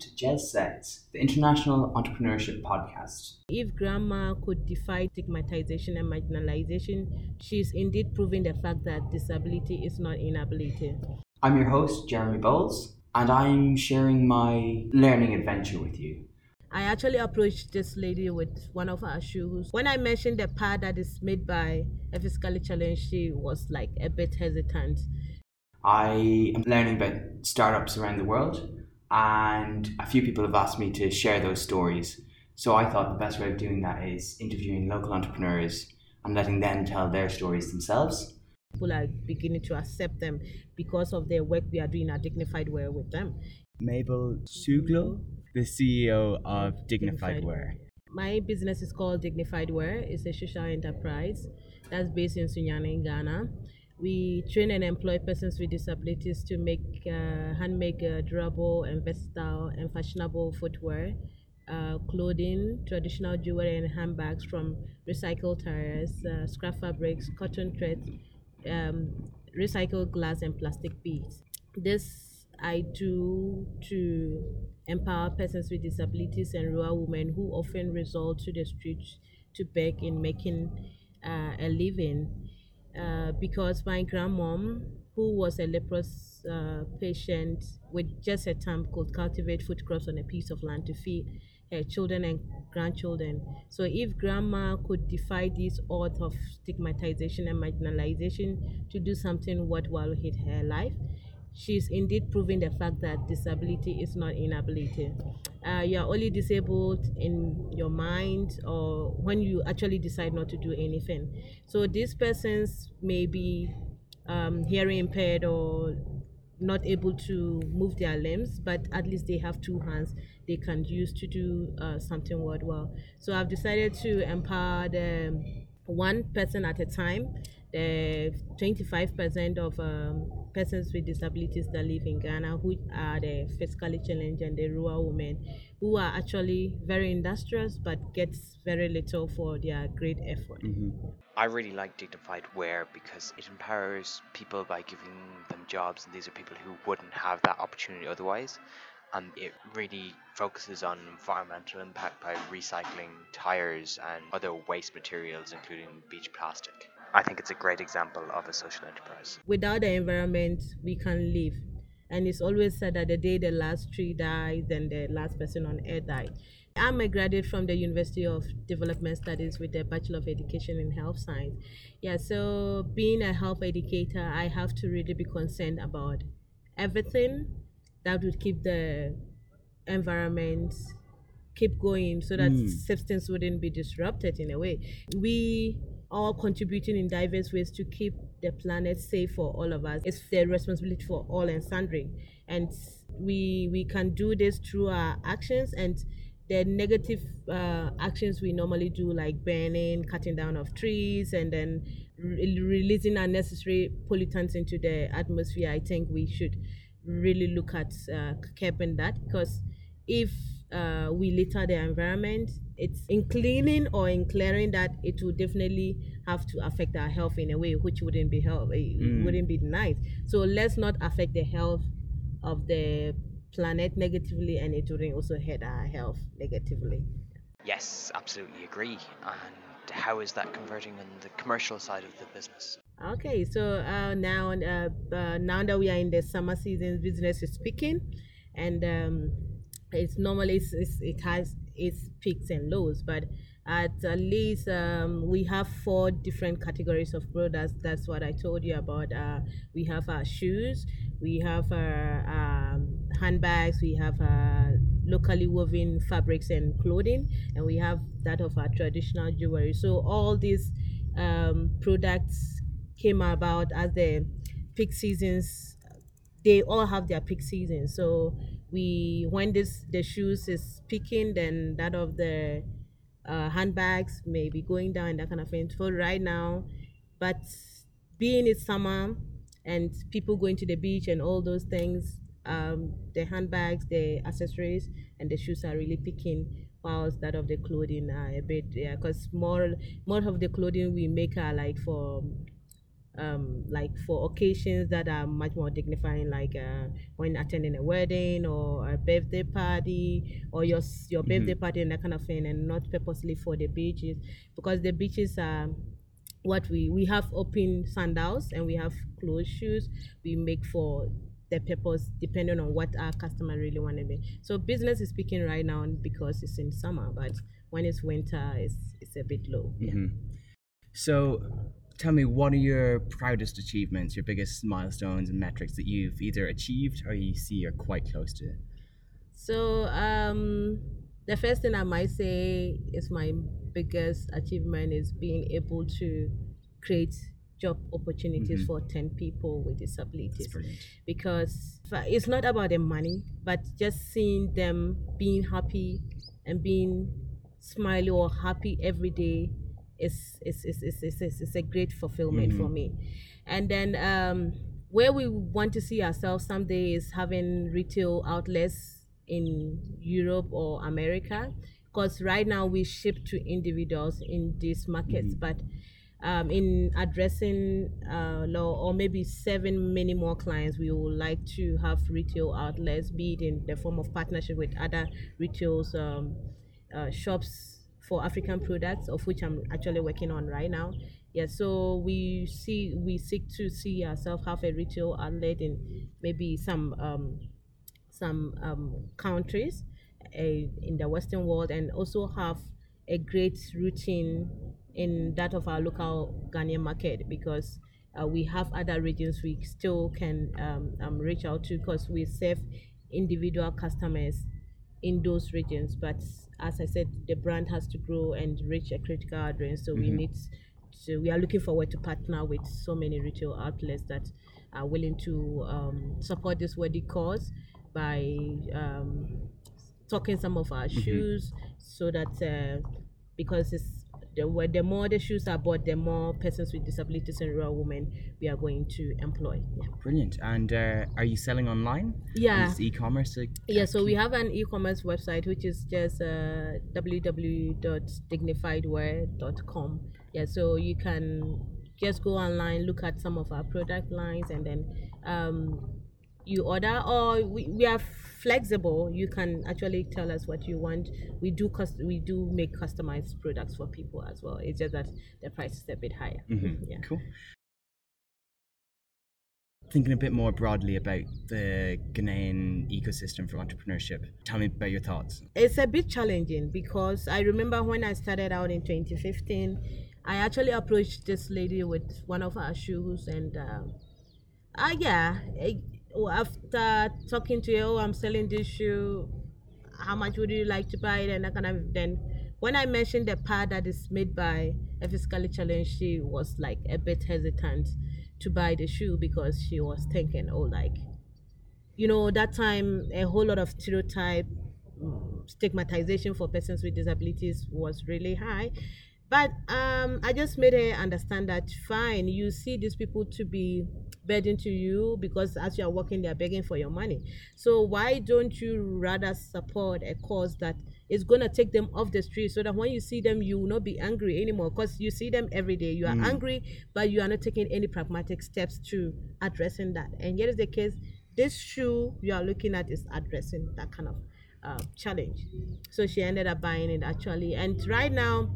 to Jez Says, the International Entrepreneurship Podcast. If grandma could defy stigmatization and marginalization, she's indeed proving the fact that disability is not inability. I'm your host, Jeremy Bowles, and I'm sharing my learning adventure with you. I actually approached this lady with one of her shoes. When I mentioned the part that is made by a physically challenged, she was like a bit hesitant. I am learning about startups around the world, and a few people have asked me to share those stories. So I thought the best way of doing that is interviewing local entrepreneurs and letting them tell their stories themselves. People are beginning to accept them because of their work we are doing at Dignified Wear with them. Mabel Suglo, the CEO of Dignified, Wear. My business is called Dignified Wear. It's a social enterprise that's based in Sunyani, in Ghana. We train and employ persons with disabilities to make uh, handmade, uh, durable, and versatile and fashionable footwear, uh, clothing, traditional jewelry, and handbags from recycled tires, uh, scrap fabrics, cotton threads, um, recycled glass, and plastic beads. This I do to empower persons with disabilities and rural women who often resort to the streets to beg in making uh, a living. Uh, because my grandmom, who was a leprous uh, patient with just a time, could cultivate food crops on a piece of land to feed her children and grandchildren. So if grandma could defy this odds of stigmatization and marginalization to do something worthwhile with her life, she's indeed proving the fact that disability is not inability. Uh, you are only disabled in your mind or when you actually decide not to do anything. So these persons may be um, hearing impaired or not able to move their limbs, but at least they have two hands they can use to do uh, something worthwhile. So I've decided to empower them one person at a time. The 25% of um, persons with disabilities that live in Ghana, who are the physically challenged and the rural women, who are actually very industrious but gets very little for their great effort. Mm-hmm. I really like dignified wear because it empowers people by giving them jobs, and these are people who wouldn't have that opportunity otherwise. And it really focuses on environmental impact by recycling tires and other waste materials, including beach plastic. I think it's a great example of a social enterprise. Without the environment, we can't live. And it's always said that the day the last tree dies, then the last person on earth died. I'm a graduate from the University of Development Studies with a Bachelor of Education in Health Science. Yeah, so being a health educator, I have to really be concerned about everything that would keep the environment keep going so that Mm. substance wouldn't be disrupted in a way. We all contributing in diverse ways to keep the planet safe for all of us. It's the responsibility for all and sundry. And we we can do this through our actions and the negative uh, actions we normally do like burning cutting down of trees and then re- releasing unnecessary pollutants into the atmosphere i think we should really look at uh, curbing that because if uh, we litter the environment it's in cleaning or in clearing that it will definitely have to affect our health in a way which wouldn't be health Mm. wouldn't be nice so let's not affect the health of the planet negatively and it wouldn't also hurt our health negatively Yes, absolutely agree. And how is that converting on the commercial side of the business? Okay, so uh, now uh, uh, now that we are in the summer season, business is picking, and um, it's normally it's, it's, it has its peaks and lows, but at, least um, we have four different categories of products. That's what I told you about. Uh, we have our shoes, we have our um, handbags, we have our locally woven fabrics and clothing, and we have that of our traditional jewelry. So all these um, products came about as the peak seasons they all have their peak season so we when this the shoes is peaking then that of the uh, handbags may be going down that kind of thing so right now but being it's summer and people going to the beach and all those things um, the handbags the accessories and the shoes are really picking whilst that of the clothing are a bit yeah because more more of the clothing we make are like for um, like for occasions that are much more dignifying, like uh, when attending a wedding or a birthday party or your your birthday party and that kind of thing, and not purposely for the beaches, because the beaches are what we we have open sandals and we have closed shoes. We make for the purpose depending on what our customer really want to be. So business is picking right now because it's in summer, but when it's winter, it's it's a bit low. Yeah. Mhm. So, tell me, what are your proudest achievements, your biggest milestones and metrics that you've either achieved or you see you're quite close to? So um, the first thing I might say is my biggest achievement is being able to create job opportunities Mhm. for 10 people with disabilities because it's not about the money but just seeing them being happy and being smiley or happy every day is is, is, is, is, is, is a great fulfillment for Mhm. me and then um, where we want to see ourselves someday is having retail outlets in Europe or America because right now we ship to individuals in these markets but um, in addressing uh, law or maybe serving many more clients, we would like to have retail outlets, be it in the form of partnership with other retail um, uh, shops for African products, of which I'm actually working on right now. Yeah, so we see we seek to see ourselves have a retail outlet in maybe some um, some um, countries uh, in the Western world and also have a great routine in that of our local Ghanaian market because uh, we have other regions we still can um, um, reach out to because we serve individual customers in those regions. But as I said, the brand has to grow and reach a critical audience. So we Mhm. need to, we are looking forward to partner with so many retail outlets that are willing to um, support this worthy cause by um, stocking some of our shoes so that uh, because it's the, where the more the shoes are bought, the more persons with disabilities and rural women we are going to employ. Yeah. Brilliant. And uh, are you selling online? Yeah. Is e-commerce? A, Yeah, so we have an e-commerce website which is just uh, www.dignifiedwear.com. Yeah, so you can just go online, look at some of our product lines, and then um, you order. Or we, we are flexible. You can actually tell us what you want. We do cust- we do make customized products for people as well. It's just that the price is a bit higher. Mhm. Yeah. Cool. Thinking a bit more broadly about the Ghanaian ecosystem for entrepreneurship, tell me about your thoughts. it's a bit challenging because I remember when I started out in 2015, I actually approached this lady with one of her shoes, and um, ah, yeah, after talking to her, oh, I'm selling this shoe. How much would you like to buy it? And that kind of then. When I mentioned the part that is made by a physically challenged, she was like a bit hesitant to buy the shoe because she was thinking, oh, like, you know, that time a whole lot of stereotype stigmatization for persons with disabilities was really high. But um, I just made her understand that fine, you see these people to be burden to you because as you are working, they are begging for your money. So why don't you rather support a cause that is gonna take them off the street so that when you see them, you will not be angry anymore because you see them every day. You are Mm. angry, but you are not taking any pragmatic steps to addressing that. And yet is the case. This shoe you are looking at is addressing that kind of uh, challenge. So she ended up buying it actually. And right now,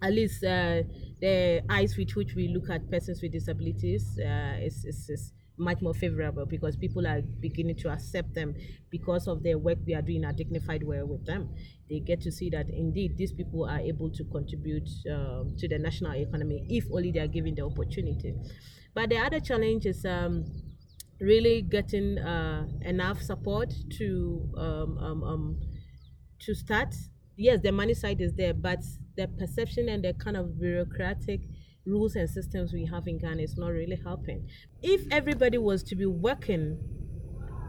at least uh, the eyes with which we look at persons with disabilities uh, is, is, is much more favorable because people are beginning to accept them because of their work we are doing a Dignified Wear with them. They get to see that indeed these people are able to contribute um, to the national economy if only they are given the opportunity. But the other challenge is um, really getting uh, enough support to um, um, um, to start. Yes, the money side is there, but the perception and the kind of bureaucratic rules and systems we have in Ghana is not really helping. If everybody was to be working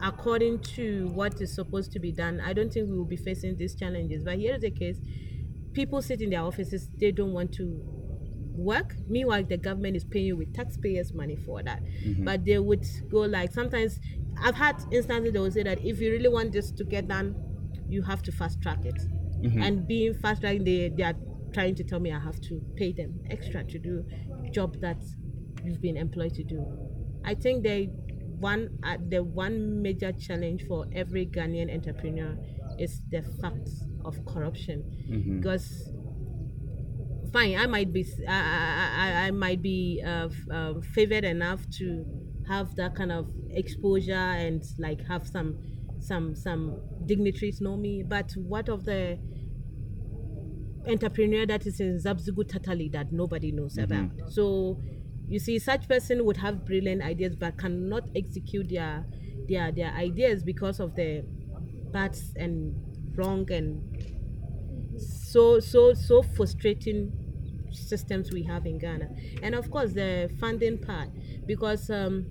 according to what is supposed to be done, I don't think we will be facing these challenges. But here is the case people sit in their offices, they don't want to work. Meanwhile, the government is paying you with taxpayers' money for that. Mm-hmm. But they would go like sometimes I've had instances they will say that if you really want this to get done, you have to fast track it. Mm-hmm. And being fast tracked, they, they are trying to tell me I have to pay them extra to do job that you've been employed to do. I think the one uh, the one major challenge for every Ghanaian entrepreneur is the fact of corruption Mhm. because fine i might be i i, I- might be uh, um, favored enough to have that kind of exposure and like have some some some dignitaries know me but what of the entrepreneur that is in Zabzugu Tatale that nobody knows about. So you see such person would have brilliant ideas but cannot execute their their their ideas because of the bad and wrong and so so so frustrating systems we have in Ghana. And of course the funding part because um,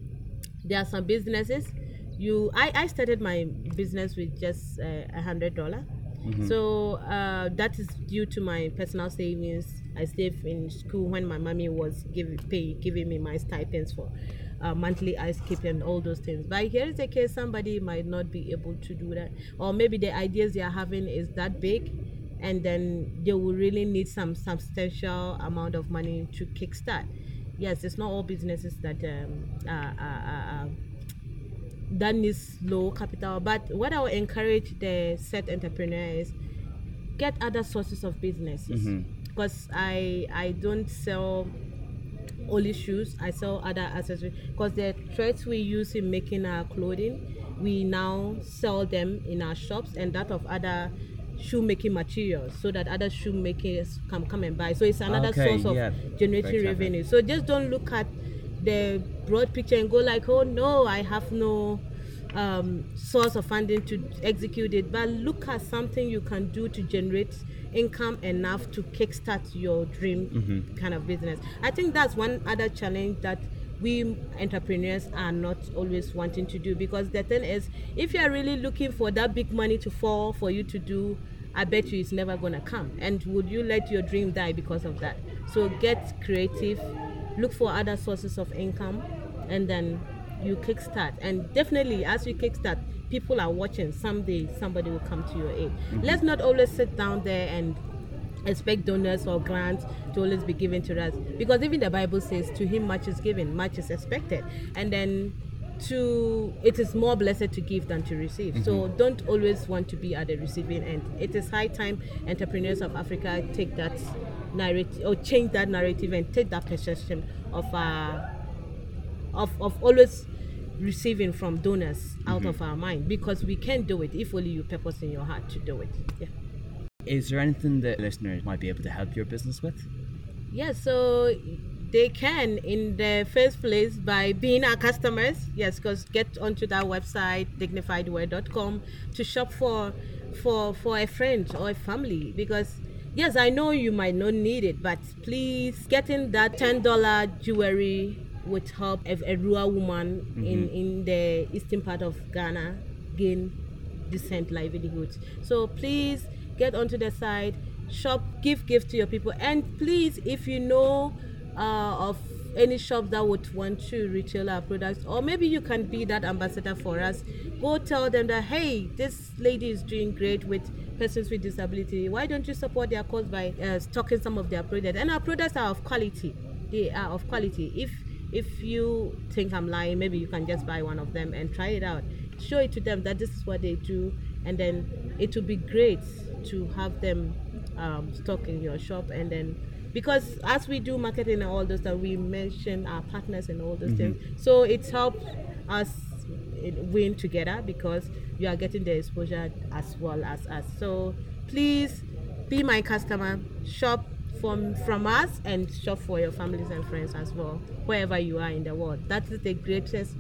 there are some businesses you I, I started my business with just uh, a hundred dollar so uh, that is due to my personal savings. I saved in school when my mommy was giving pay giving me my stipends for uh, monthly ice keep and all those things. But here is the case somebody might not be able to do that. Or maybe the ideas they are having is that big and then they will really need some substantial amount of money to kickstart. Yes it's not all businesses that um, are, are, are that needs low capital. But what I would encourage the set entrepreneur is get other sources of businesses mm-hmm. because I I don't sell only shoes. I sell other accessories because the threads we use in making our clothing, we now sell them in our shops and that of other shoemaking materials so that other shoemakers can come and buy. So it's another Okay, source of yeah. Generating revenue. So just don't look at the broad picture and go like, oh no, I have no um, source of funding to execute it. But look at something you can do to generate income enough to kickstart your dream kind of business. I think that's one other challenge that we entrepreneurs are not always wanting to do because the thing is if you are really looking for that big money to fall for you to do I bet you it's never gonna come. And would you let your dream die because of that? So get creative, look for other sources of income, and then you kickstart. And definitely, as you kickstart, people are watching. Someday, somebody will come to your aid. Mhm. Let's not always sit down there and expect donors or grants to always be given to us because even the bible says to him much is given much is expected and then to it is more blessed to give than to receive so mhm. don't always want to be at the receiving end it is high time entrepreneurs of africa take that narrative or change that narrative and take that perception of uh of, of always receiving from donors out of our mind because we can do it if only you purpose in your heart to do it yeah Is there anything that listeners might be able to help your business with? Yeah, so they can in the first place by being our customers. Yes, because get onto that website dignifiedwear.com to shop for for for a friend or a family because yes, I know you might not need it, but please getting that ten dollar jewelry would help a, a rural woman in in the eastern part of Ghana gain decent livelihoods. So please get onto the site, shop, give gift to your people, and please, if you know uh, of any shop that would want to retail our products, or maybe you can be that ambassador for us, go tell them that hey, this lady is doing great with persons with disability. Why don't you support their cause by uh, stocking some of their products? And our products are of quality. They are of quality. If if you think I'm lying, maybe you can just buy one of them and try it out. Show it to them that this is what they do, and then it would be great to have them um, stock in your shop. And then, because as we do marketing and all those that we mention our partners and all those things, so it's helped us win together because you are getting the exposure as well as us. So please be my customer, shop from from us and shop for your families and friends as well, wherever you are in the world. That is the greatest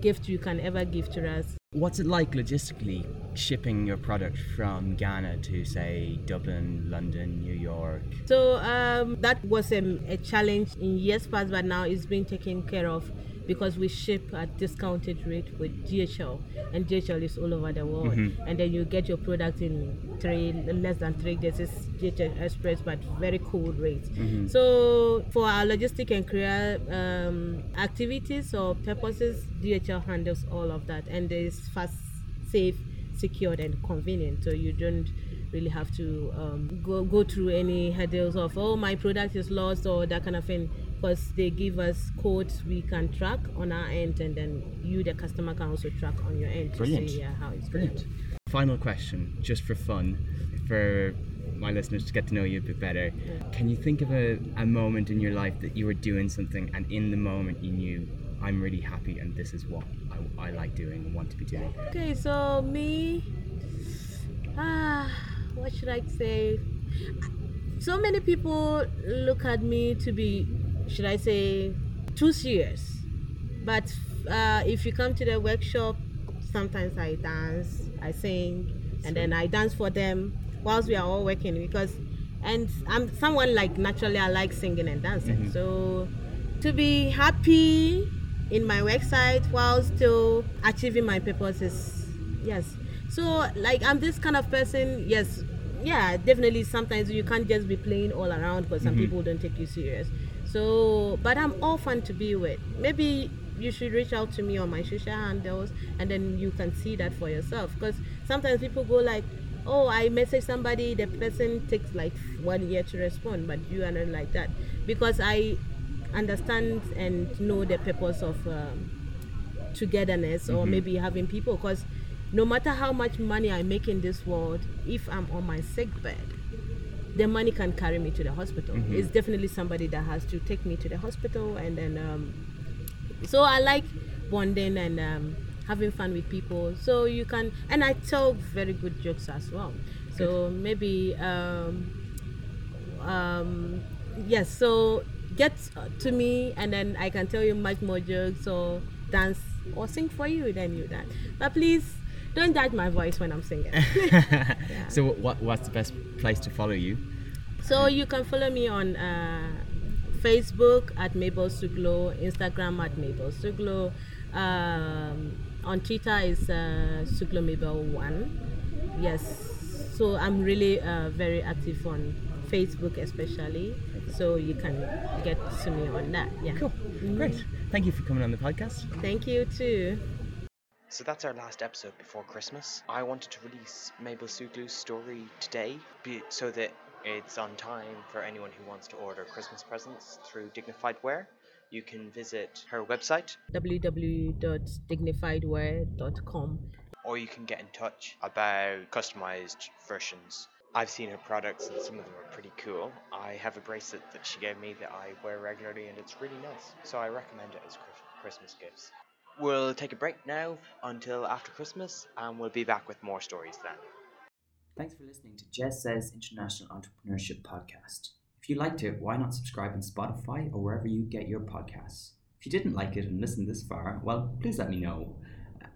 gift you can ever give to us. What's it like logistically shipping your product from Ghana to, say, Dublin, London, New York? So um, that was um, a challenge in years past, but now it's been taken care of because we ship at discounted rate with DHL, and DHL is all over the world. And then you get your product in three less than three days. It's DHL Express, but very cool rates. So for our logistic and career um, activities or purposes, DHL handles all of that, and it's fast, safe, secured, and convenient. So you don't really have to um, go go through any hurdles of oh my product is lost or that kind of thing. Because they give us codes we can track on our end, and then you, the customer, can also track on your end to Brilliant. see yeah, how it's Brilliant. going. Final question, just for fun, for my listeners to get to know you a bit better. Can you think of a, a moment in your life that you were doing something and in the moment you knew, I'm really happy and this is what I, I like doing and want to be doing? Okay, so me, ah, what should I say? So many people look at me to be, should I say, too serious. But uh, if you come to the workshop, sometimes I dance, I sing, and then I dance for them whilst we are all working because, and I'm someone like naturally I like singing and dancing. So to be happy in my website while still achieving my purpose is yes. So like I'm this kind of person, yes, yeah, definitely sometimes you can't just be playing all around because some people don't take you serious. So but I'm all fun to be with. Maybe you should reach out to me on my social handles and then you can see that for yourself because sometimes people go like oh i message somebody the person takes like one year to respond but you are not like that because i understand and know the purpose of um, togetherness or maybe having people because no matter how much money i make in this world if i'm on my sick bed the money can carry me to the hospital. It's definitely somebody that has to take me to the hospital and then um, so i like bonding and um, having fun with people. So you can and i tell very good jokes as well. So maybe um, um, yes so get to me and then i can tell you much more jokes or dance or sing for you then you dance. But please don't judge my voice when i'm singing So what what's the best place to follow you? So you can follow me on uh, Facebook at Mabel Suglo, Instagram at Mabel Suglo, um, on Twitter is uh, Suglo Mabel One. Yes, so I'm really uh, very active on Facebook especially, so you can get to me on that. Yeah. Cool. Great. Thank you for coming on the podcast. Thank you too. So that's our last episode before Christmas. I wanted to release Mabel Suglo's story today so that it's on time for anyone who wants to order Christmas presents through Dignified Wear. You can visit her website www.dignifiedwear.com. or you can get in touch about customized versions. I've seen her products and some of them are pretty cool. I have a bracelet that she gave me that I wear regularly and it's really nice. So I recommend it as Christmas gifts. We'll take a break now until after Christmas and we'll be back with more stories then. Thanks for listening to Jez Says International Entrepreneurship Podcast. If you liked it, why not subscribe on Spotify or wherever you get your podcasts? If you didn't like it and listened this far, well, please let me know.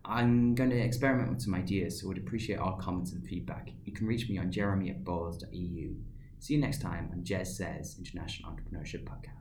I'm going to experiment with some ideas, so would appreciate all comments and feedback. You can reach me on jeremy at bowles.eu. See you next time on Jez Says International Entrepreneurship Podcast.